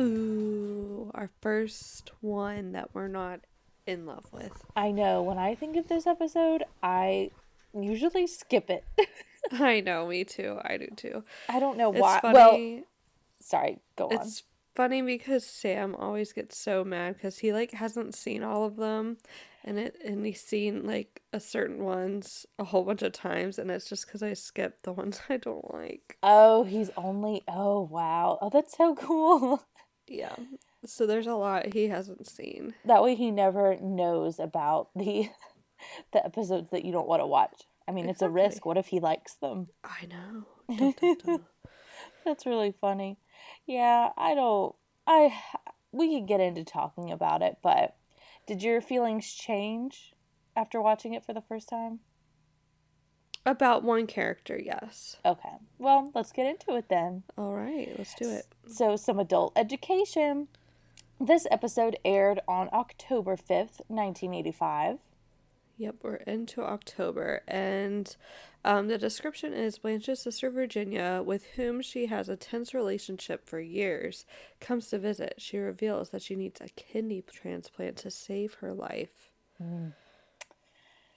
Ooh, our first one that we're not in love with. I know, when I think of this episode, I usually skip it. I know, me too. I do too. I don't know It's why. funny. Well, sorry, go on. it's funny because Sam always gets so mad because he like hasn't seen all of them, and it and he's seen like a certain ones a whole bunch of times, and it's just because I skipped the ones I don't like. Oh, he's only. Oh, wow. Oh, that's so cool. Yeah. So there's a lot he hasn't seen. That way, he never knows about the the episodes that you don't want to watch. I mean, it's a risk. What if he likes them? I know. Dun, dun, dun. That's really funny. Yeah, I don't. I we could get into talking about it, but did your feelings change after watching it for the first time? About one character, yes. Okay. Well, let's get into it then. All right, let's do it. So, some adult education. This episode aired on October 5th, 1985. Yep, we're into October, and um, the description is Blanche's sister Virginia, with whom she has a tense relationship for years, comes to visit. She reveals that she needs a kidney transplant to save her life.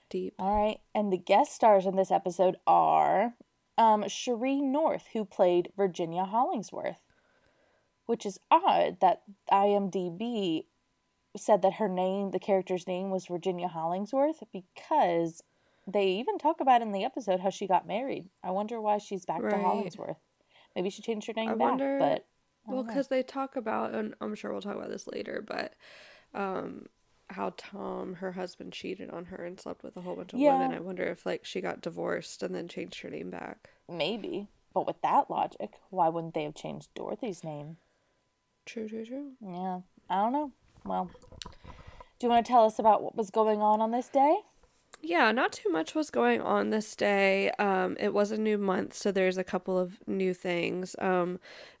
Deep. All right. And the guest stars in this episode are um, Sheree North, who played Virginia Hollingsworth, which is odd that IMDb said that her name, the character's name, was Virginia Hollingsworth because they even talk about in the episode how she got married. I wonder why she's back to Hollingsworth. Maybe she changed her name I back, wonder- but Well, because they talk about, and I'm sure we'll talk about this later, but um, how Tom, her husband, cheated on her and slept with a whole bunch of Yeah. women. I wonder if like she got divorced and then changed her name back. maybe. But with that logic, why wouldn't they have changed Dorothy's name? True, true, true. Yeah, I don't know. Well, do you want to tell us about what was going on on this day? Yeah, not too much was going on this day. Um, it was a new month, so there's a couple of new things. Um,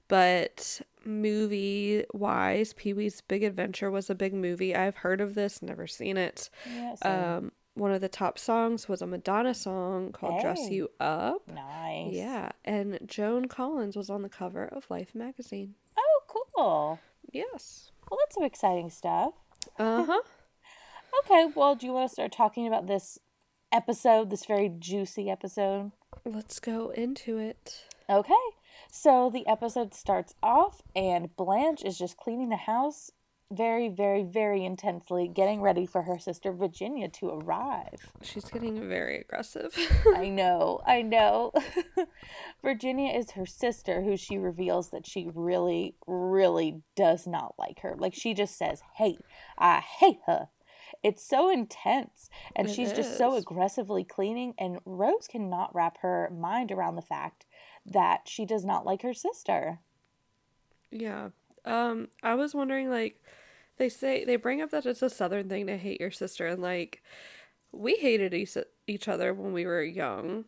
but movie wise, Pee Wee's Big Adventure was a big movie. I've heard of this, never seen it. Yes. Um, one of the top songs was a Madonna song called Dress You Up. nice. Yeah, and Joan Collins was on the cover of Life magazine. Oh, cool. Yes. Well, that's some exciting stuff. Uh huh. Okay. Well, do you want to start talking about this episode, this very juicy episode? Let's go into it. Okay. So the episode starts off, and Blanche is just cleaning the house very, very, very intensely, getting ready for her sister Virginia to arrive. She's getting very aggressive. I know, I know. Virginia is her sister, who she reveals that she really, really does not like her. Like, she just says, Hey, I hate her. It's so intense. And It she's just so aggressively cleaning. And Rose cannot wrap her mind around the fact that she does not like her sister. Yeah. Um, I was wondering, like, they say they bring up that it's a southern thing to hate your sister, and like, we hated each, each other when we were young.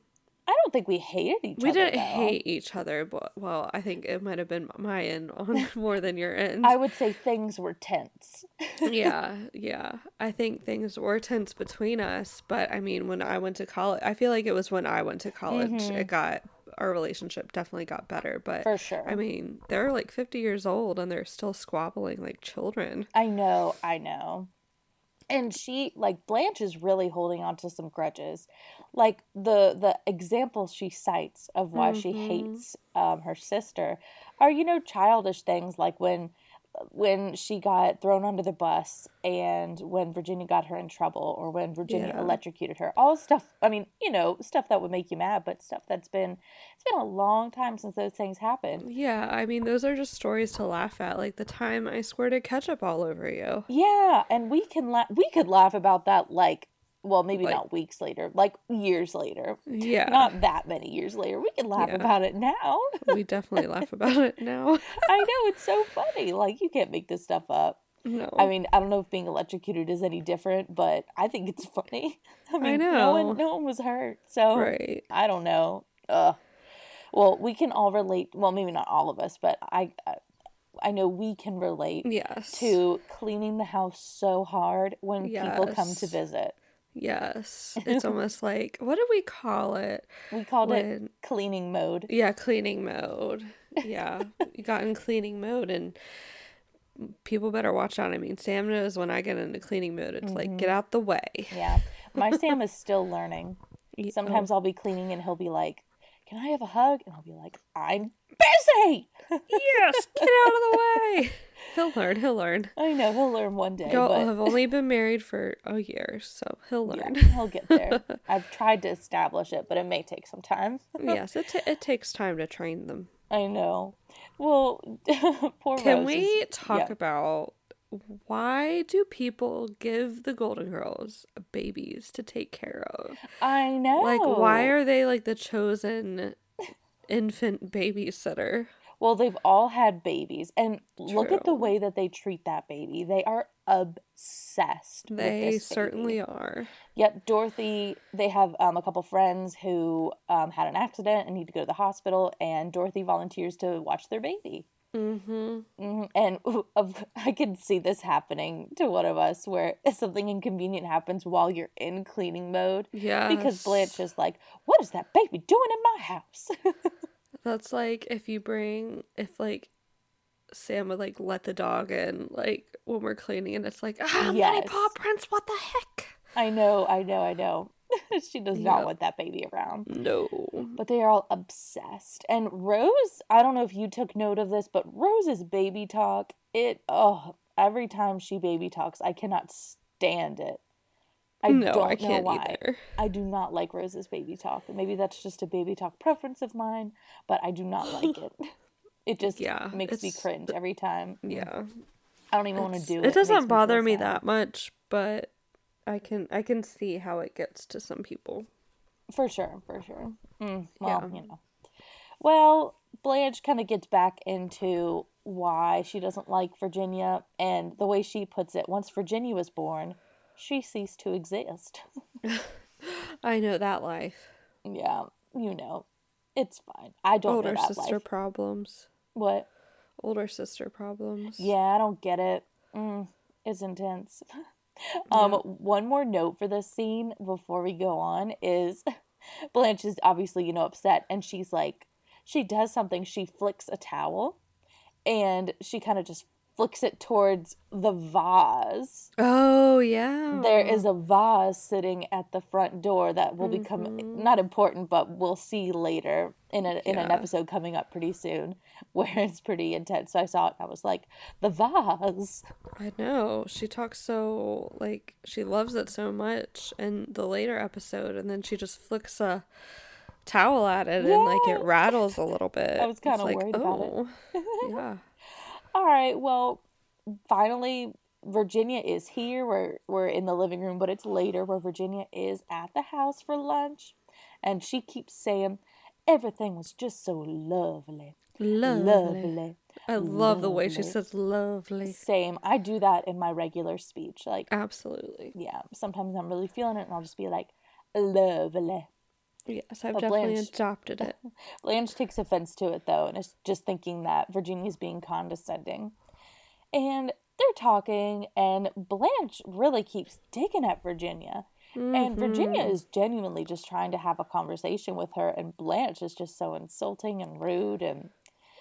I don't think we hated each We other. We didn't though. hate each other, but well, I think it might have been my end on more than your end. I would say things were tense. yeah, yeah. I think things were tense between us, but I mean, when I went to college, I feel like it was when I went to college, Mhm. it got our relationship definitely got better. But For sure. I mean, they're like 50 years old and they're still squabbling like children. I know, I know. And she like Blanche is really holding on to some grudges. Like the the examples she cites of why she Mhm. hates um her sister are you know childish things like when when she got thrown under the bus and when Virginia got her in trouble or when Virginia Yeah. electrocuted her. All stuff I mean, you know, stuff that would make you mad, but stuff that's been it's been a long time since those things happened. Yeah, I mean, those are just stories to laugh at. Like the time I squirted ketchup all over you. Yeah, and we can laugh we could laugh about that like Well, maybe Like- not weeks later, like years later. Yeah. Not that many years later. We can laugh Yeah. about it now. we definitely laugh about it now. I know it's so funny. Like you can't make this stuff up. No. I mean, I don't know if being electrocuted is any different, but I think it's funny. I mean, no know. one, no one was hurt, so right. I don't know. Ugh. Well, we can all relate. Well, maybe not all of us, but I, I, I know we can relate Yes. to cleaning the house so hard when people come to visit. Yes. It's almost like what do we call it? We called it cleaning mode. yeah, cleaning mode. Yeah. you got in cleaning mode and people better watch out. I mean, Sam knows when I get into cleaning mode, it's like get mm-hmm. out the way. Yeah, my Sam is still learning. Y- oh. Sometimes I'll be cleaning and he'll be like, "Can I have a hug?" And I'll be like, "I'm busy." Yes, get out of the way. He'll learn. He'll learn. I know he'll learn one day, Y'all but have only been married for a year, so he'll yeah, learn. he'll get there. I've tried to establish it, but it may take some time. yes, it, ta it takes time to train them. I know. Well, poor Can Rose we is- talk yeah. about why do people give the Golden Girls babies to take care of? I know. Like, why are they like the chosen infant babysitter? Well, they've all had babies, and look at the way that they treat that baby. They are obsessed. with They this baby. certainly are. Yep, Dorothy. They have um, a couple friends who um, had an accident and need to go to the hospital, and Dorothy volunteers to watch their baby. Mm-hmm. hmm And of, I can see this happening to one of us, where something inconvenient happens while you're in cleaning mode, Yeah. because Blanche is like, "What is that baby doing in my house?" That's like if you bring if like Sam would like let the dog in like when we're cleaning and it's like ah Yes. paw prints what the heck I know, I know, I know. she does not want that baby around. no But they are all obsessed. And Rose, I don't know if you took note of this, but Rose's baby talk, it oh, every time she baby talks, I cannot stand it. I no don't I can't know why. either I do not like Rose's baby talk. Maybe that's just a baby talk preference of mine, but I do not like it. It just Yeah, makes me cringe every time. yeah I don't even want to do it. it doesn't bother me that much but I can I can see how it gets to some people For sure, for sure. Mm, well, Yeah. you know. Well, Blanche kind of gets back into why she doesn't like Virginia, and the way she puts it, once Virginia was born, she ceased to exist. I know that life yeah, you know, it's fine. I don't older sister life. problems What? older sister problems Yeah, I don't get it. Mm, it's intense. um, one more note for this scene before we go on is Blanche is obviously, you know, upset and she's like she does something, she flicks a towel and she kind of just flicks it towards the vase. oh yeah There is a vase sitting at the front door that will become Mhm. not important, but we'll see later in a, in an episode coming up pretty soon, where it's pretty intense. So I saw it, and I was like, the vase. I know. She talks so like she loves it so much in the later episode and then she just flicks a towel at it and like it rattles a little bit. I was kinda like, worried about it. "Oh, yeah. All right, well, finally, Virginia is here. We're we're in the living room, but it's later where Virginia is at the house for lunch, and she keeps saying everything was just so lovely, Lovely. lovely. I love the way she says lovely. Same. I do that in my regular speech. Like, Absolutely. yeah, sometimes I'm really feeling it, and I'll just be like, lovely. Yes, I've But definitely Blanche- adopted it. Blanche takes offense to it though, and is just thinking that Virginia's being condescending. And they're talking, and Blanche really keeps digging at Virginia. And Virginia Mhm. is genuinely just trying to have a conversation with her, and Blanche is just so insulting and rude. And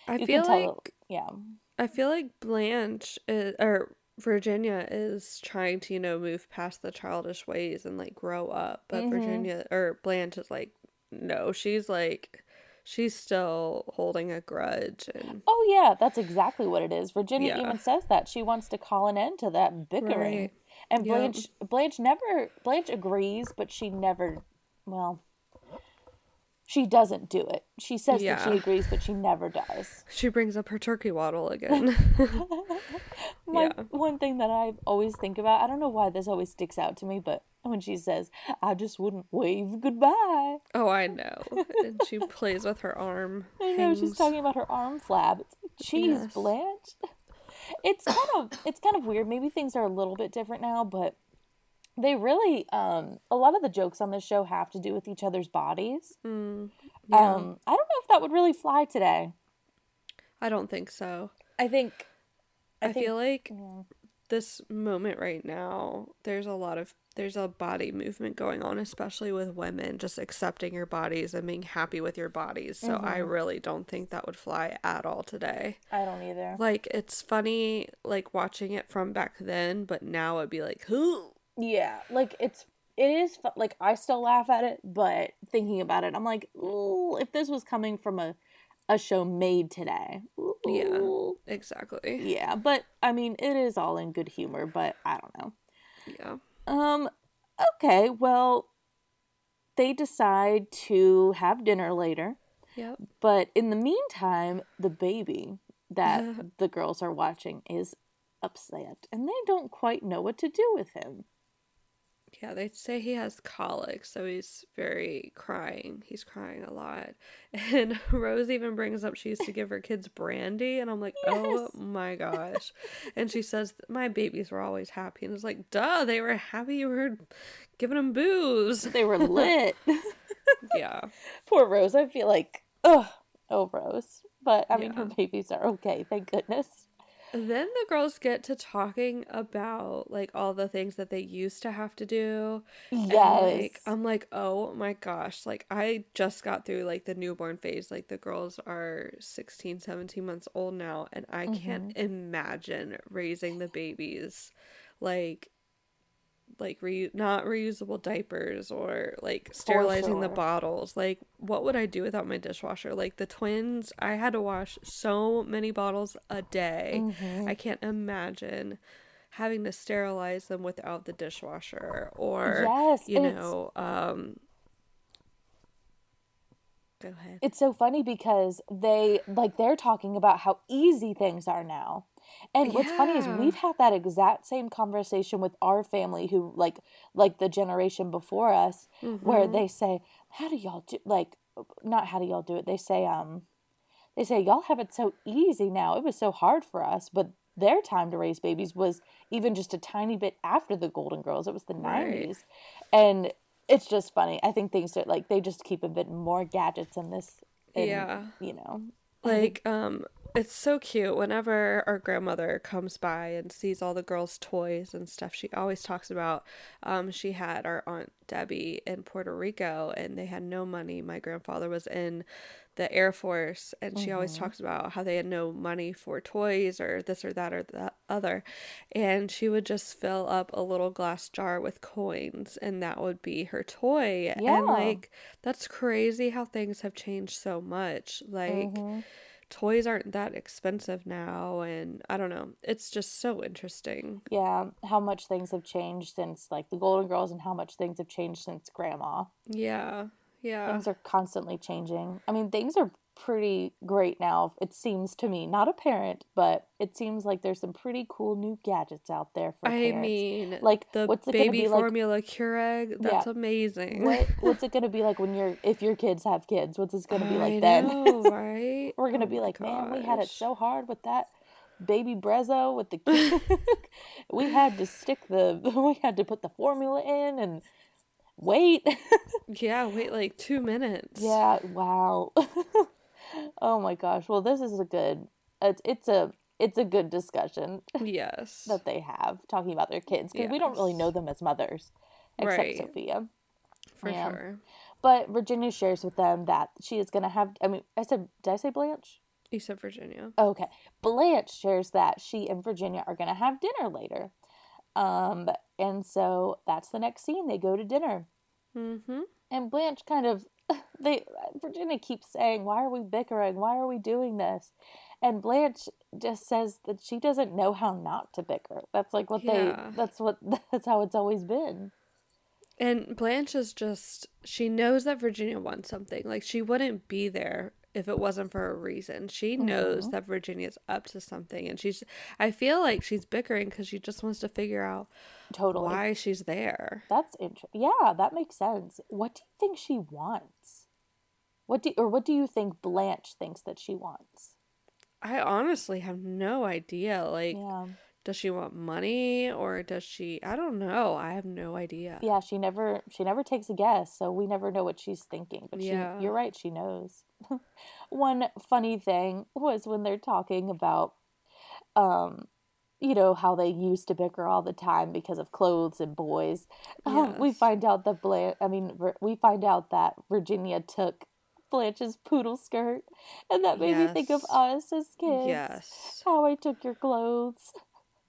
I you feel can tell, like yeah, I feel like Blanche is, or Virginia is trying to, you know, move past the childish ways and like grow up. But Mhm. Virginia or Blanche is like, no, she's like, she's still holding a grudge and oh yeah, that's exactly what it is. Virginia Yeah. even says that she wants to call an end to that bickering. Right. And Yep. Blanche, Blanche never, Blanche agrees, but she never, well, she doesn't do it. She says that she agrees, but she never does. She brings up her turkey waddle again. My Yeah. one thing that I always think about, I don't know why this always sticks out to me, but when she says, "I just wouldn't wave goodbye," oh, I know. And she plays with her arm. I know she's talking about her arm flab. It's like, Yes. Blanche. It's kind of it's kind of weird. Maybe things are a little bit different now, but they really um a lot of the jokes on this show have to do with each other's bodies. Mm, yeah. Um I don't know if that would really fly today. I don't think so. I think I, think- feel like yeah. this moment right now, there's a lot of there's a body movement going on, especially with women, just accepting your bodies and being happy with your bodies. So I Mm-hmm. really don't think that would fly at all today. I don't either. Like it's funny like watching it from back then, but now it'd be like, who? Yeah, like it's it is like I still laugh at it, but thinking about it, I'm like, if this was coming from a a show made today, Yeah. Exactly. yeah. But I mean, it is all in good humor, but I don't know. Yeah. Um, okay, well, they decide to have dinner later, Yeah. but in the meantime, the baby that the girls are watching is upset, and they don't quite know what to do with him. Yeah, they say he has colic, so he's very crying. He's crying a lot. And Rose even brings up she used to give her kids brandy, and I'm like, oh my gosh. And she says, my babies were always happy. And it's like, duh, they were happy you were giving them booze. They were lit. yeah. Poor Rose. I feel like, oh, oh, Rose. But I mean, her babies are okay, thank goodness. Then the girls get to talking about like all the things that they used to have to do. And, Yes. like I'm like, oh my gosh, like I just got through like the newborn phase. Like the girls are 16, 17 months old now, and I can't Mm-hmm. imagine raising the babies like like re- not reusable diapers or like sterilizing the bottles. Like what would I do without my dishwasher? Like the twins, I had to wash so many bottles a day. Mm-hmm. I can't imagine having to sterilize them without the dishwasher or Yes, you know um go ahead it's so funny because they like they're talking about how easy things are now and what's funny is we've had that exact same conversation with our family who like like the generation before us where Mhm. they say how do y'all do like not how do y'all do it they say um they say y'all have it so easy now it was so hard for us but their time to raise babies was even just a tiny bit after the golden girls it was the Right. 90s and it's just funny i think things are like they just keep a bit more gadgets in this in, Yeah. you know like um it's so cute. Whenever our grandmother comes by and sees all the girls toys and stuff she always talks about um she had our aunt debbie in puerto rico and they had no money. My grandfather was in the air force and she always talks about how they had no money for toys or this or that or that other. And she would just fill up a little glass jar with coins and that would be her toy. Yeah. and like that's crazy how things have changed so much. Like Mhm. Toys aren't that expensive now and i don't know it's just so interesting. Yeah how much things have changed since like the golden girls and how much things have changed since grandma. Yeah yeah. Things are constantly changing. I mean things are pretty great now it seems to me. Not a parent but it seems like there's some pretty cool new gadgets out there for i parents. mean Like, the what's it baby be like- formula keurig that's amazing. What what's it gonna be like when you're if your kids have kids what's it gonna be like I then? know, right? We're gonna Oh be like man we had it so hard with that Baby Brezza with the we had to stick the we had to put the formula in and wait. Yeah wait like two minutes. Yeah wow oh my gosh well this is a good it's, it's a it's a good discussion yes that they have talking about their kids because we don't really know them as mothers except Right. sophia for yeah. sure But Virginia shares with them that she is going to have. I mean, I said, did I say Blanche? you said virginia Okay. Blanche shares that she and Virginia are going to have dinner later. Um, and so that's the next scene. They go to dinner. mm-hmm And Blanche kind of, they, Virginia keeps saying, why are we bickering? Why are we doing this? And Blanche just says that she doesn't know how not to bicker. That's like what Yeah. they, that's what, that's how it's always been. And Blanche is just, she knows that Virginia wants something. Like, she wouldn't be there if it wasn't for a reason. She knows Mhm. that Virginia's up to something. And she's, I feel like she's bickering because she just wants to figure out Totally. why she's there. That's interesting. Yeah, that makes sense. What do you think she wants? What do or what do you think Blanche thinks that she wants? I honestly have no idea. Like, Yeah. does she want money or does she, I don't know. I have no idea. Yeah, she never she never takes a guess, so we never know what she's thinking. But she Yeah. you're right, she knows. One funny thing was when they're talking about um you know how they used to bicker all the time because of clothes and boys. Um, we find out that Blanche I mean we find out that Virginia took Blanche's poodle skirt and that made me think of us as kids. Yes. How I took your clothes.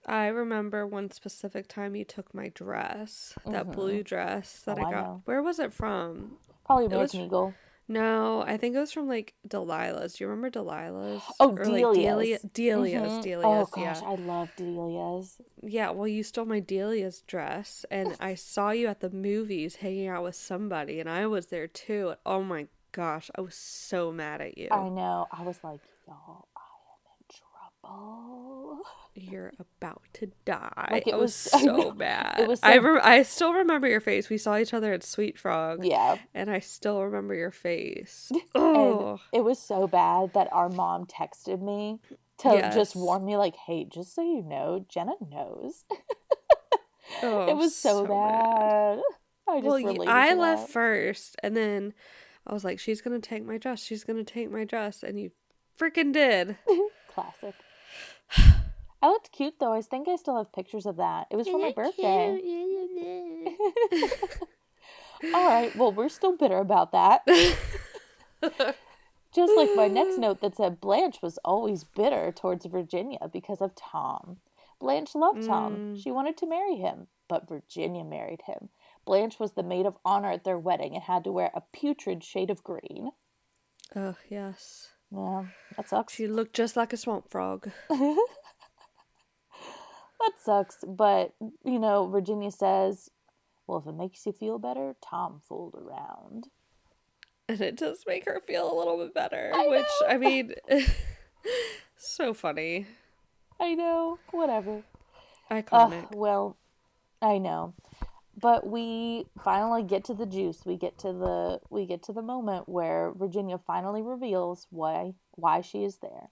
I remember one specific time you took my dress, that Mhm. blue dress that Oh, I I got. know. Where was it from? Probably Eagle. No, I think it was from like Delilah's. Do you remember Delilah's? Oh, Or, like, Delia- Delia's. Delia's, Mhm. Delia's, Oh gosh, yeah. I love Delia's. Yeah, well, you stole my Delia's dress, and I saw you at the movies hanging out with somebody, and I was there too. And oh my gosh, I was so mad at you. I know. I was like, y'all, I am in trouble. You're about to die. Like, it I was, was- so know. mad. It was I so- rem- I still remember your face. We saw each other at Sweet Frog, Yeah. and I still remember your face. Oh, It was so bad that our mom texted me to Yes. just warn me, like, hey, just so you know, Jenna knows. oh, it was so, bad. I just Well, related y- to I left first, and then I was like, "She's gonna take my dress. She's gonna take my dress," and you freaking did. Classic. I looked cute though. I think I still have pictures of that. It was for my birthday. All right. Well, we're still bitter about that. Just like my next note that said Blanche was always bitter towards Virginia because of Tom. Blanche loved Tom. Mm. She wanted to marry him, but Virginia married him. Blanche was the maid of honor at their wedding and had to wear a putrid shade of green. oh yes, Yeah, that sucks. she looked just like a swamp frog. That sucks. But, you know, Virginia says, well, if it makes you feel better, Tom fooled around. and it does make her feel a little bit better. I which know. I mean, so funny, I know, whatever. iconic. Ugh, well, I know. But we finally get to the juice. We get to the we get to the moment where Virginia finally reveals why why she is there.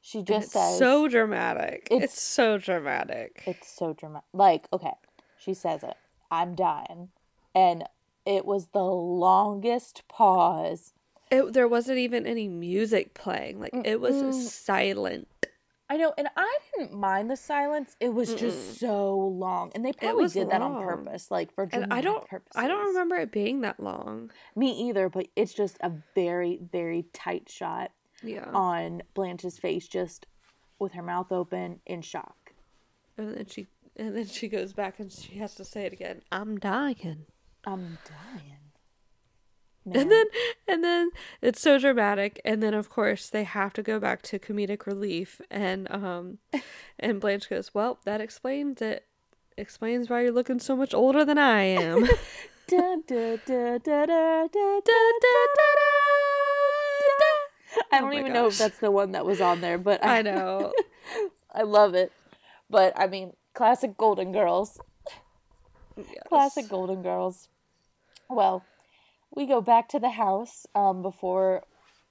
She just it's says so dramatic. It's, It's- so dramatic. it's so dramatic. Like, okay, she says it. I'm dying. And it was the longest pause. It, there wasn't even any music playing. Like it was Mm-mm. silent. I know, and I didn't mind the silence. It was Mm-mm. just so long, and they probably did that on purpose, like for And I don't I don't remember it being that long. Me either, but it's just a very, very tight shot Yeah. on Blanche's face, just with her mouth open in shock. And then she and then she goes back and she has to say it again. I'm dying. I'm dying. And then and then it's so dramatic and then of course they have to go back to comedic relief and um and Blanche goes, "Well, that explains it. Explains why you're looking so much older than I am." I Oh don't my even know if that's the one that was on there, but da. I know. I love it. But I mean, classic Golden Girls. Classic Golden Girls. Well, we go back to the house um, before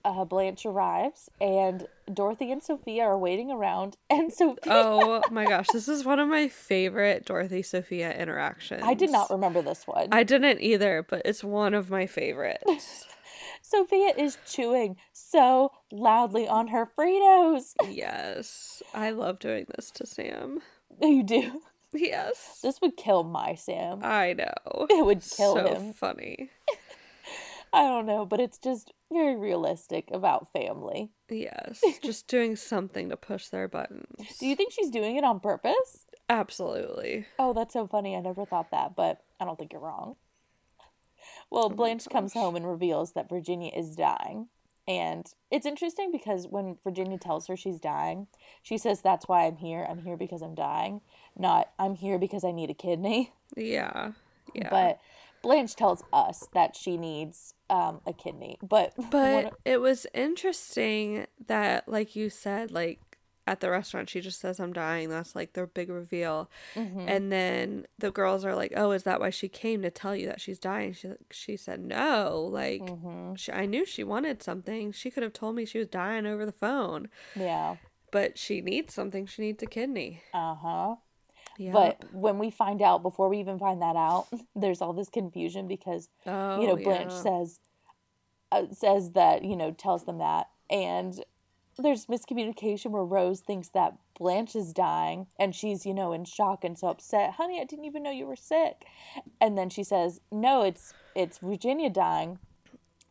uh, Blanche arrives, and Dorothy and Sophia are waiting around. And Sophia, Oh my gosh, this is one of my favorite Dorothy Sophia interactions. I did not remember this one. I didn't either, but it's one of my favorites. Sophia is chewing so loudly on her Fritos. yes, I love doing this to Sam. You do. Yes, This would kill my Sam. I know. It would kill him. so him. funny. I don't know, but it's just very realistic about family. Yes, just doing something to push their buttons. Do you think she's doing it on purpose? Absolutely. Oh, that's so funny. I never thought that, but I don't think you're wrong. Well, Oh Blanche comes home and reveals that Virginia is dying. And it's interesting because when Virginia tells her she's dying, she says, That's why I'm here. I'm here because I'm dying. Not, I'm here because I need a kidney. Yeah. Yeah. But Blanche tells us that she needs um, a kidney. But But it was interesting that, like you said, like at the restaurant, she just says, I'm dying. That's like their big reveal. Mhm. And then the girls are like, Oh, is that why she came to tell you that she's dying? She, she said, No. Like, Mhm. she, I knew she wanted something. She could have told me she was dying over the phone. yeah, But she needs something. She needs a kidney. uh huh. Yeah. But when we find out, before we even find that out, there's all this confusion because oh, you know Blanche yeah. says uh, says that you know tells them that, and there's miscommunication where Rose thinks that Blanche is dying, and she's you know in shock and so upset. Honey, I didn't even know you were sick, and then she says, "No, it's it's Virginia dying."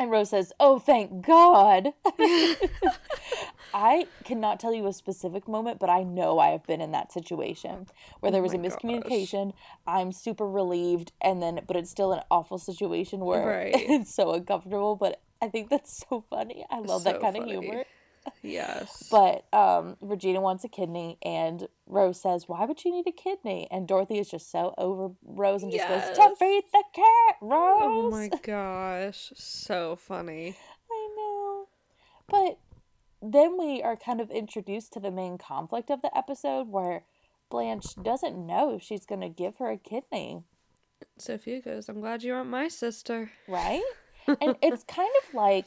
And Rose says, "Oh, thank God." I cannot tell you a specific moment, but I know I have been in that situation where oh there Oh was a my gosh. miscommunication. I'm super relieved, and then, but it's still an awful situation where Right. it's so uncomfortable. But I think that's so funny. I love that So kind of humor. Yes. But um, Regina wants a kidney, and Rose says, "Why would she need a kidney?" And Dorothy is just so over Rose and just goes, "To feed the cat, Rose." oh my gosh. So funny. I know. But then we are kind of introduced to the main conflict of the episode where Blanche doesn't know if she's going to give her a kidney, Sophia goes, I'm glad you aren't my sister. right? and it's kind of like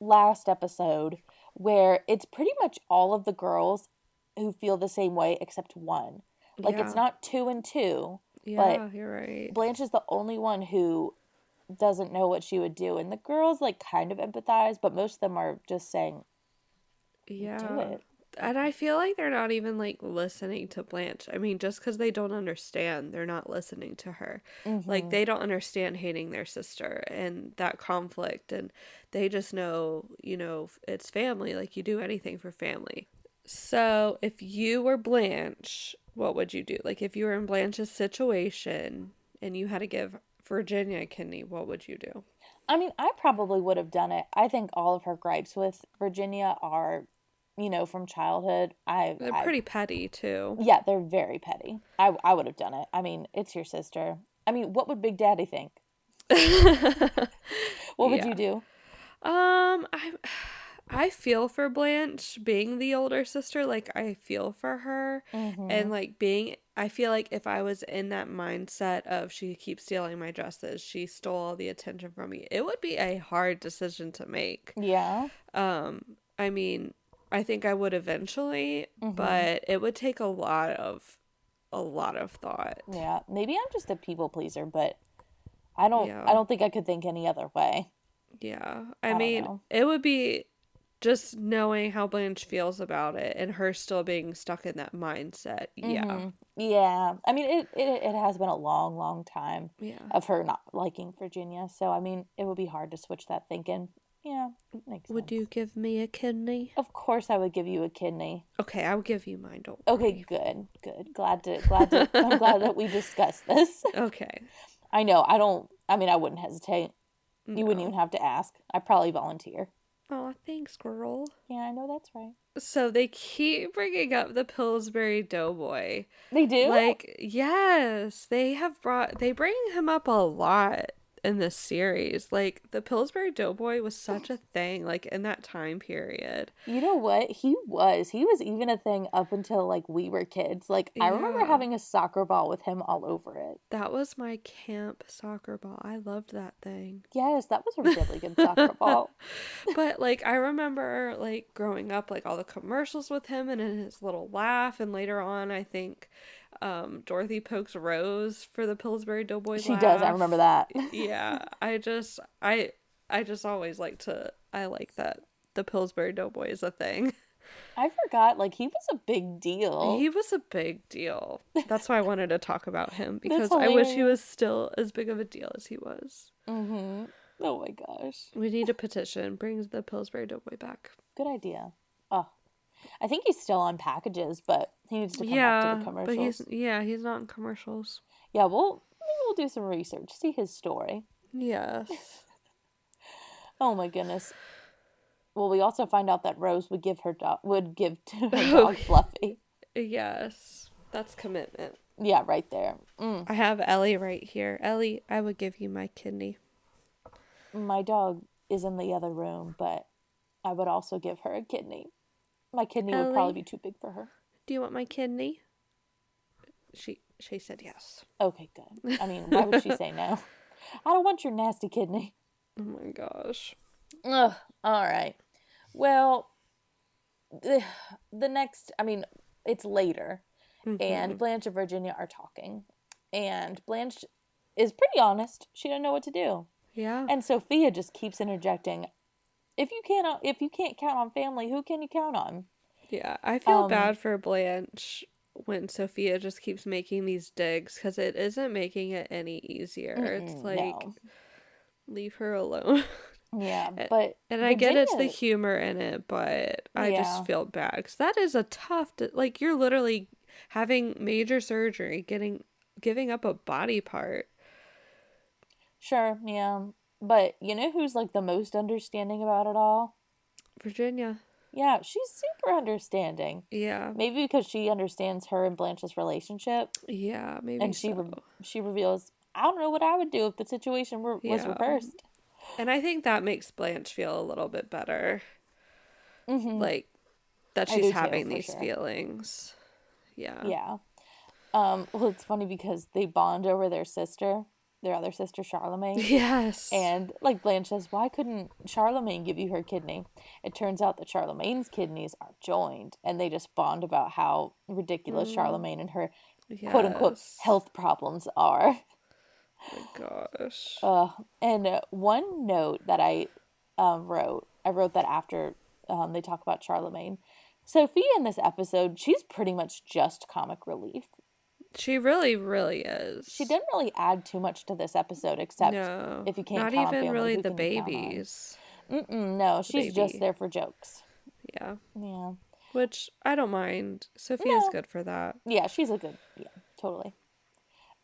last episode where it's pretty much all of the girls who feel the same way except one. Like it's not two and two. Yeah, you're right. Blanche is the only one who doesn't know what she would do and the girls like kind of empathize, but most of them are just saying Yeah. do it. And I feel like they're not even like listening to Blanche. I mean, just because they don't understand, they're not listening to her. Like, Mhm. they don't understand hating their sister and that conflict. And they just know, you know, it's family. Like, you do anything for family. So, if you were Blanche, what would you do? Like, if you were in Blanche's situation and you had to give Virginia a kidney, what would you do? I mean, I probably would have done it. I think all of her gripes with Virginia are, you know, from childhood. I, They're I- pretty petty, too. yeah, they're very petty. I, I would have done it. I mean, it's your sister. I mean, what would Big Daddy think? What would Yeah. you do? Um, I I feel for Blanche being the older sister. Like I feel for her, Mhm. and like being. I feel like if I was in that mindset of she keeps stealing my dresses, she stole all the attention from me, it would be a hard decision to make. yeah, Um, I mean, I think I would eventually, Mhm. but it would take a lot of a lot of thought. yeah. Maybe I'm just a people pleaser, but I don't. Yeah. I don't think I could think any other way. Yeah. I I mean, it would be just knowing how Blanche feels about it and her still being stuck in that mindset. Yeah. Mhm. Yeah. I mean, it, it it has been a long, long time Yeah. of her not liking Virginia. So I mean, it would be hard to switch that thinking. Yeah, makes Would sense. you give me a kidney? Of course, I would give you a kidney. Okay, I'll give you mine. Don't Okay, worry. good, good. Glad to glad to. I'm glad that we discussed this. Okay. I know. I don't. I mean, I wouldn't hesitate. You wouldn't even have to ask. I'd probably volunteer. Oh, thanks, girl. Yeah, I know that's right. So they keep bringing up the Pillsbury Doughboy. They do. Like, yes, they have brought, they bring him up a lot in this series. Like, the Pillsbury Doughboy was such a thing, like, in that time period. You know what? He was. He was even a thing up until like we were kids. Like I remember having a soccer ball with him all over it. That was my camp soccer ball. I loved that thing. Yes, that was a really good soccer ball. but like I remember like growing up like all the commercials with him and in his little laugh and later on I think um Dorothy pokes Rose for the Pillsbury Doughboy She does. I remember that. yeah, I just I I just always like to I like that the Pillsbury Doughboy is a thing. I forgot. Like he was a big deal. He was a big deal. That's why I wanted to talk about him because I wish he was still as big of a deal as he was. mm-hmm. Oh my gosh. We need a petition. Brings the Pillsbury Doughboy back. Good idea. Oh, I think he's still on packages, but he needs to come yeah, back to the but he's yeah, he's not in commercials. Yeah, we'll maybe we'll do some research, see his story. Yes. Oh my goodness. Well, we also find out that Rose would give her dog would give to her Oh, dog Fluffy. yes. That's commitment. Yeah, right there. Mm. I have Ellie right here. Ellie, I would give you my kidney. My dog is in the other room, but I would also give her a kidney. My kidney would probably be too big for her. Do you want my kidney? She she said yes. Okay, good. I mean, why would she say no? I don't want your nasty kidney. Oh my gosh. Ugh. All right. Well, the, the next, I mean, it's later, and mm-hmm. Blanche and Virginia are talking, and Blanche is pretty honest. She doesn't know what to do, Yeah. and Sophia just keeps interjecting. If you can't, if you can't count on family, who can you count on? Yeah, I feel Um, bad for Blanche when Sophia just keeps making these digs because it isn't making it any easier. it's like, no. leave her alone. Yeah, but and I get it's the humor in it, but I Yeah. just feel bad because that is a tough, like, you're literally having major surgery, getting, giving up a body part. Sure, yeah, but you know who's like the most understanding about it all? Virginia. Yeah, she's super understanding. Yeah. Maybe because she understands her and Blanche's relationship, Yeah, maybe and she so. re- she reveals, "I don't know what I would do if the situation were, was reversed." And I think that makes Blanche feel a little bit better. Mhm. Like that she's do too, having these sure. feelings. Yeah. Yeah. Um. Well, it's funny because they bond over their sister, their other sister, Charmaine. Yes. And like Blanche says, why couldn't Charmaine give you her kidney? It turns out that Charmaine's kidneys are joined, and they just bond about how ridiculous Charmaine and her quote unquote health problems are. Oh my gosh. Uh, and uh, one note that I um, wrote, I wrote that after um, they talk about Charmaine. Sophie in this episode, she's pretty much just comic relief. She really, really is. She didn't really add too much to this episode, except No. if you can't Not even family, really the can you count on? babies. Mm-mm, no, she's just there for jokes. Yeah. Yeah. Which I don't mind. Sophia's No. good for that. Yeah, she's a good. Yeah, totally.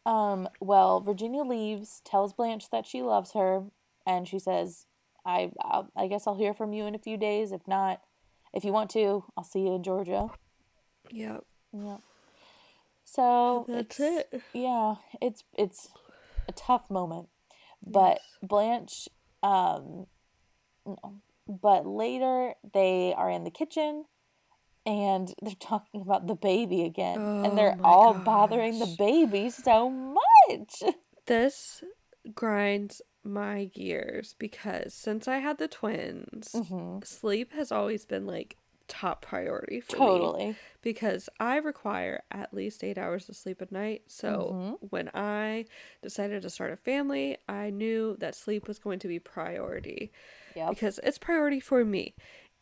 Um, well, Virginia leaves, tells Blanche that she loves her, and she says, "I, I'll, I guess I'll hear from you in a few days. If not, if you want to, I'll see you in Georgia." Yep. Yeah. So That's it. Yeah, it's it's a tough moment, but Yes. Blanche, um, no. but later they are in the kitchen. And they're talking about the baby again, Oh and they're my all bothering the baby so much. This grinds my gears because since I had the twins, hmm sleep has always been like top priority for me. Totally. because I require at least eight hours of sleep at night. So Mm-hmm. when I decided to start a family, I knew that sleep was going to be priority Yep. because it's priority for me.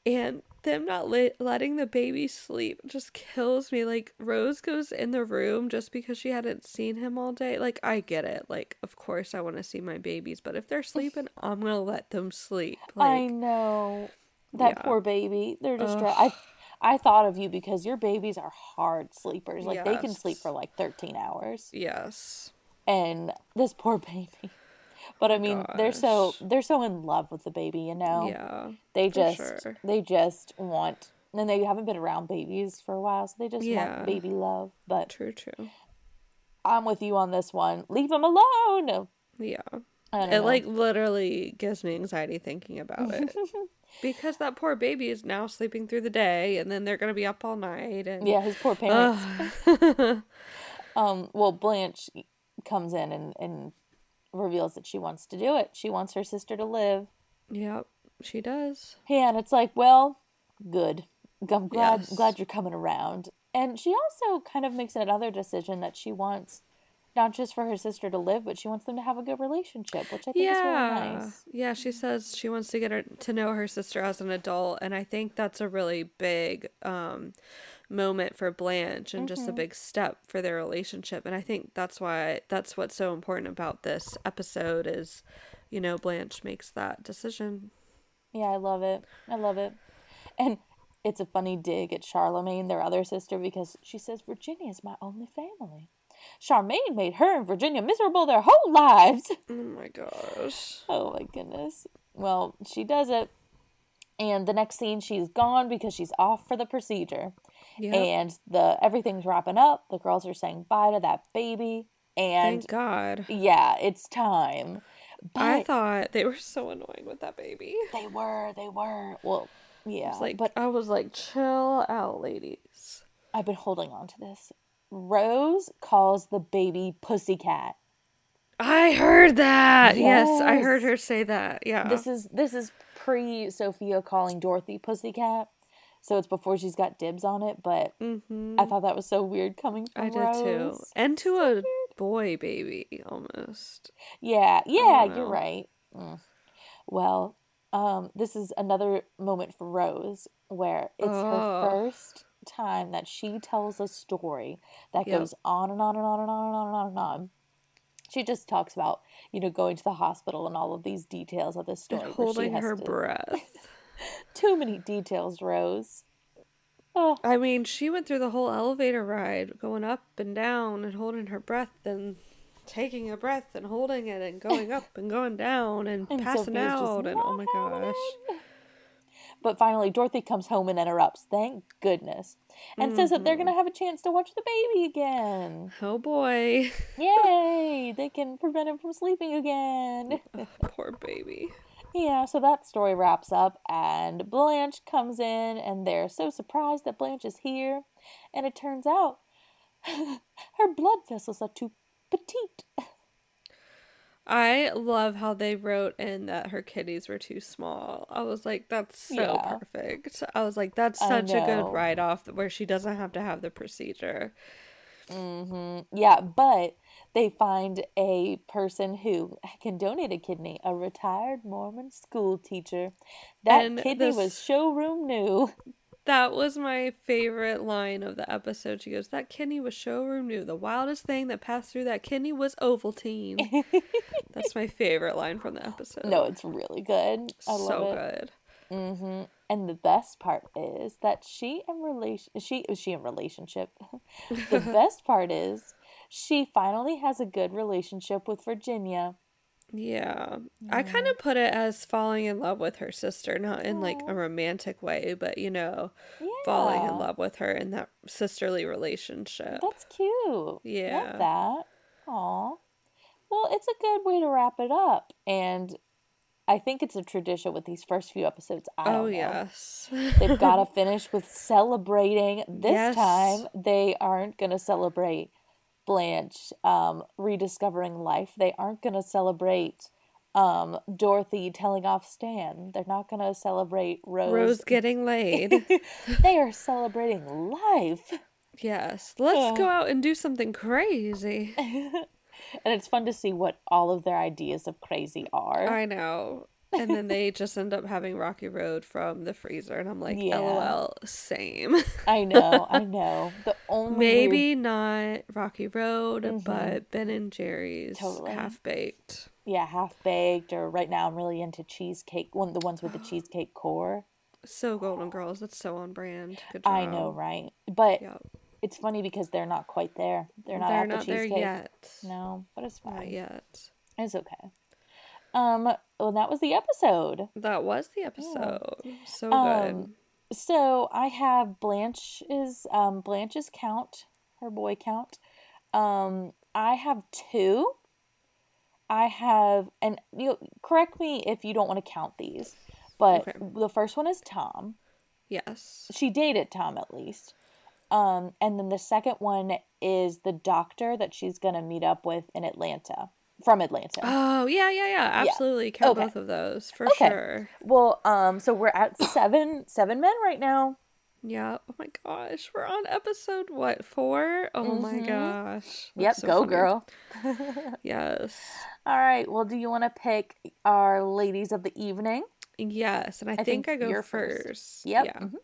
And them not le- letting the baby sleep just kills me. Like, Rose goes in the room just because she hadn't seen him all day. Like, I get it. Like, of course, I want to see my babies, but if they're sleeping, I'm going to let them sleep. I know that yeah. poor baby. They're just. Ugh. I I thought of you because your babies are hard sleepers. Like they can sleep for like thirteen hours. yes. and this poor baby. But I mean, they're so they're so in love with the baby, you know. Yeah. they just sure. they just want, and they haven't been around babies for a while, so they just Yeah. want baby love. But True, true. I'm with you on this one. Leave them alone. Yeah. It know. like literally gives me anxiety thinking about it. because that poor baby is now sleeping through the day and then they're going to be up all night and yeah, his poor parents. Um, well, Blanche comes in and and reveals that she wants to do it. She wants her sister to live. yep, she does. Yeah, and it's like, well, good. I'm glad Yes. glad you're coming around. And she also kind of makes another decision that she wants not just for her sister to live, but she wants them to have a good relationship, which I think is really nice. Yeah, she says she wants to get her to know her sister as an adult and I think that's a really big um moment for Blanche and just a big step for their relationship and I think that's why that's what's so important about this episode is you know Blanche makes that decision. Yeah, I love it. I love it. And it's a funny dig at Charmaine, their other sister, because she says Virginia is my only family. Charmaine made her and Virginia miserable their whole lives. Oh my gosh. Oh my goodness. Well, she does it. And the next scene, she's gone because she's off for the procedure. Yep. And the everything's wrapping up. The girls are saying bye to that baby. And Thank God. yeah, it's time. But I thought they were so annoying with that baby. they were, they were. Well, yeah. Like, but I was like, chill out, ladies. I've been holding on to this. Rose calls the baby pussycat. I heard that. Yes, I heard her say that. Yeah. This is this is pre Sophia calling Dorothy pussycat. So it's before she's got dibs on it, but hmm I thought that was so weird coming from I did too. Rose. And to a boy baby almost. Yeah, yeah, you're right. Mm. Well, um, this is another moment for Rose where it's her first time that she tells a story that Yep. goes on and on and on and on and on and on and on. She just talks about, you know, going to the hospital and all of these details of this story. And holding her to- breath. Too many details, Rose. Oh, I mean, she went through the whole elevator ride, going up and down and holding her breath and taking a breath and holding it and going up and going down and, And passing just, out and oh my "What gosh. Happened?" But finally, Dorothy comes home and interrupts. Thank goodness. And says that they're Mm-hmm. going to have a chance to watch the baby again. Oh boy. Yay! They can prevent him from sleeping again. Ugh, poor baby. Yeah, so that story wraps up, and Blanche comes in, and they're so surprised that Blanche is here. And it turns out her blood vessels are too petite. I love how they wrote in that her kidneys were too small. I was like, that's so Yeah. perfect. I was like, that's such a good write off where she doesn't have to have the procedure. hmm Yeah, but they find a person who can donate a kidney, a retired Mormon school teacher. That And kidney was showroom new. That was my favorite line of the episode. She goes, That kidney was showroom new. The wildest thing that passed through that kidney was Ovaltine. That's my favorite line from the episode. no, it's really good. I love so it. good. hmm And the best part is that she and relation she is she in relationship. the best part is she finally has a good relationship with Virginia. Yeah. I kind of put it as falling in love with her sister, not in like a romantic way, but you know, falling in love with her in that sisterly relationship. That's cute. Yeah. Love that. Aw. Well, it's a good way to wrap it up. And I think it's a tradition with these first few episodes. I oh, know. yes. They've got to finish with celebrating. This Yes. time, they aren't going to celebrate Blanche um, rediscovering life. They aren't going to celebrate um, Dorothy telling off Stan. They're not going to celebrate Rose. Rose getting laid. they are celebrating life. yes. Let's go out and do something crazy. And it's fun to see what all of their ideas of crazy are. I know. And then they just end up having Rocky Road from the freezer. And I'm like, Yeah. LOL, same. I know, I know. The only weird- Maybe not Rocky Road, Mhm. but Ben and Jerry's Totally. half baked. yeah, half baked, or right now I'm really into cheesecake. One the ones with the cheesecake core. So Golden Girls, that's so on brand. Good job. I know, right? But Yep. it's funny because they're not quite there. They're not They're at the not there yet. No, but it's Not fine. yet. It's okay. Um, well, that was the episode. That was the episode. So Um, good. So I have Blanche's um Blanche's count, her boy count. Um, I have two. I have, and you correct me if you don't want to count these, but Okay. the first one is Tom. Yes. She dated Tom at least. Um, and then the second one is the doctor that she's gonna meet up with in Atlanta, from Atlanta. Oh, yeah, yeah, yeah. Absolutely. Count Okay. both of those for Okay. sure. Well, um, so we're at seven seven men right now. Yeah. Oh my gosh. We're on episode what? Four? Oh my Mhm. gosh. Yep, so go funny. girl. Yes. All right. Well, do you want to pick our ladies of the evening? Yes. And I, I think, think I go first. first. Yep. Yeah. mhm.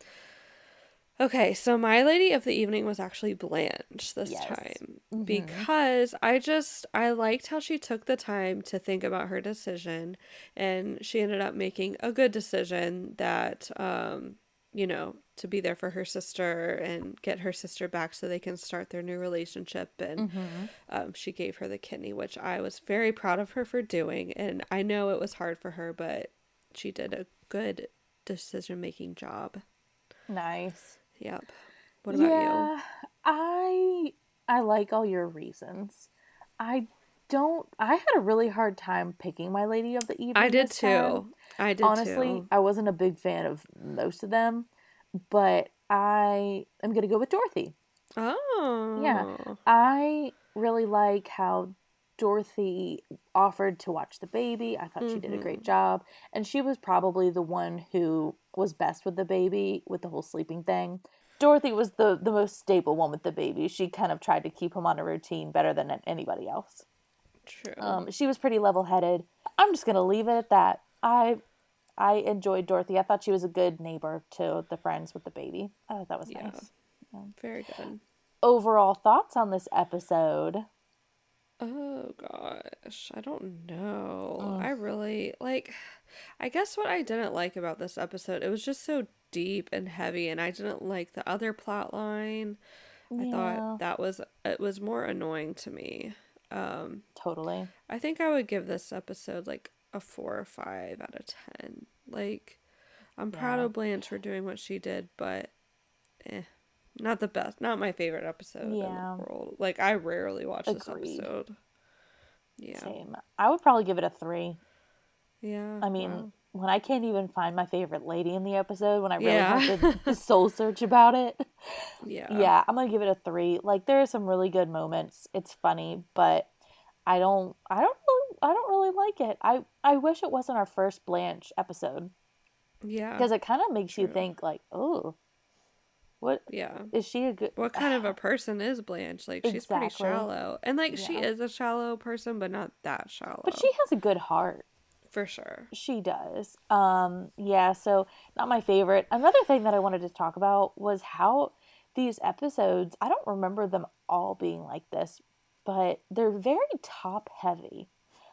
Okay, so my lady of the evening was actually Blanche this Yes. time Mhm. because I just I liked how she took the time to think about her decision and she ended up making a good decision that um you know to be there for her sister and get her sister back so they can start their new relationship and Mhm. um, she gave her the kidney which I was very proud of her for doing and I know it was hard for her but she did a good decision making job. Nice. Yep. What about yeah, I I like all your reasons. I don't. I had a really hard time picking my lady of the evening. I did this time. too. I did too. Honestly, too. I wasn't a big fan of most of them, but I am gonna go with Dorothy. Oh. Yeah. I really like how Dorothy offered to watch the baby. I thought she did a great job. And she was probably the one who was best with the baby with the whole sleeping thing. Dorothy was the, the most stable one with the baby. She kind of tried to keep him on a routine better than anybody else. True. Um, she was pretty level headed. I'm just gonna leave it at that. I I enjoyed Dorothy. I thought she was a good neighbor to the friends with the baby. I thought that was Yeah. nice. Very good. Overall thoughts on this episode? Oh gosh, I don't know. Ugh. I really like I guess what I didn't like about this episode, it was just so deep and heavy and I didn't like the other plot line. Yeah. I thought that was it was more annoying to me. Um Totally. I think I would give this episode like a 4 or 5 out of 10. Like I'm proud Yeah. of Blanche for doing what she did, but eh not the best, not my favorite episode in Yeah. the world. Like I rarely watch this episode. Yeah. Same. I would probably give it a three. Yeah. I mean, wow. when I can't even find my favorite lady in the episode, when I really Yeah. have to soul search about it, yeah. yeah, I'm gonna give it a three. Like there are some really good moments. It's funny, but I don't, I don't, really, I don't really like it. I, I wish it wasn't our first Blanche episode Yeah. because it kind of makes you think like, oh, what Yeah. is she a good? What kind of a person is Blanche? Like she's pretty shallow. And like she is a shallow person, but not that shallow. But she has a good heart. for sure. She does. Um, yeah, so not my favorite. Another thing that I wanted to talk about was how these episodes, I don't remember them all being like this, but they're very top heavy.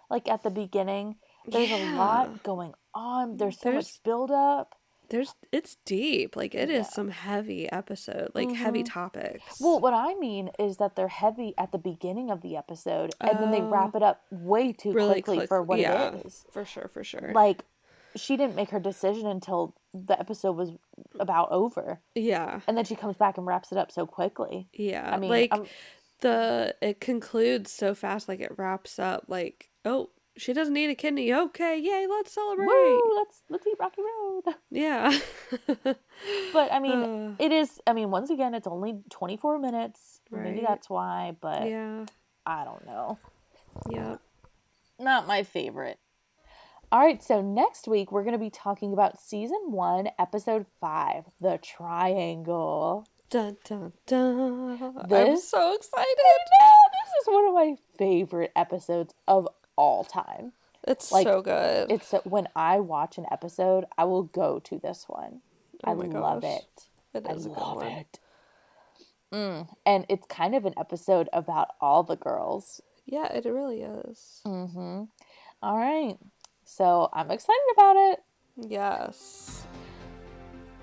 Like at the beginning, there's a lot going on. There's so There's- much build up. There's it's deep. Like it is Yeah. some heavy episode, like heavy Mhm. topics. Well, what I mean is that they're heavy at the beginning of the episode and then they Oh. wrap it up way too really quickly quick- for what yeah, it is. For sure, for sure. Like she didn't make her decision until the episode was about over. yeah. and then she comes back and wraps it up so quickly. Yeah. I mean, like I'm- the it concludes so fast, like it wraps up like, oh, she doesn't need a kidney. Okay, yay, let's celebrate. woo, let's let's eat Rocky Road. Yeah. But I mean, Uh, it is. I mean, once again, it's only twenty four minutes. Maybe that's why, but yeah. I don't know. Yeah. Not my favorite. All right, so next week we're going to be talking about season one, episode five, the triangle. Dun dun dun. I'm so excited. This is one of my favorite episodes of all time. It's Like, so good. It's when I watch an episode, I will go to this one. Oh I love gosh. it. it I is a good love one. it. Mm. And it's kind of an episode about all the girls. Yeah, it really is. Mm-hmm. All right. So I'm excited about it. Yes.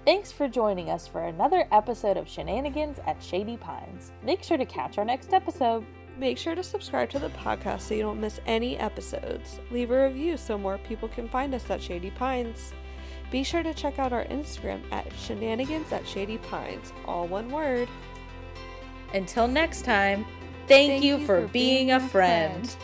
Thanks for joining us for another episode of Shenanigans at Shady Pines. Make sure to catch our next episode. Make sure to subscribe to the podcast so you don't miss any episodes. Leave a review so more people can find us at Shady Pines. Be sure to check out our Instagram at shenanigans at Shady Pines, all one word. Until next time, thank, you, for, being, a friend.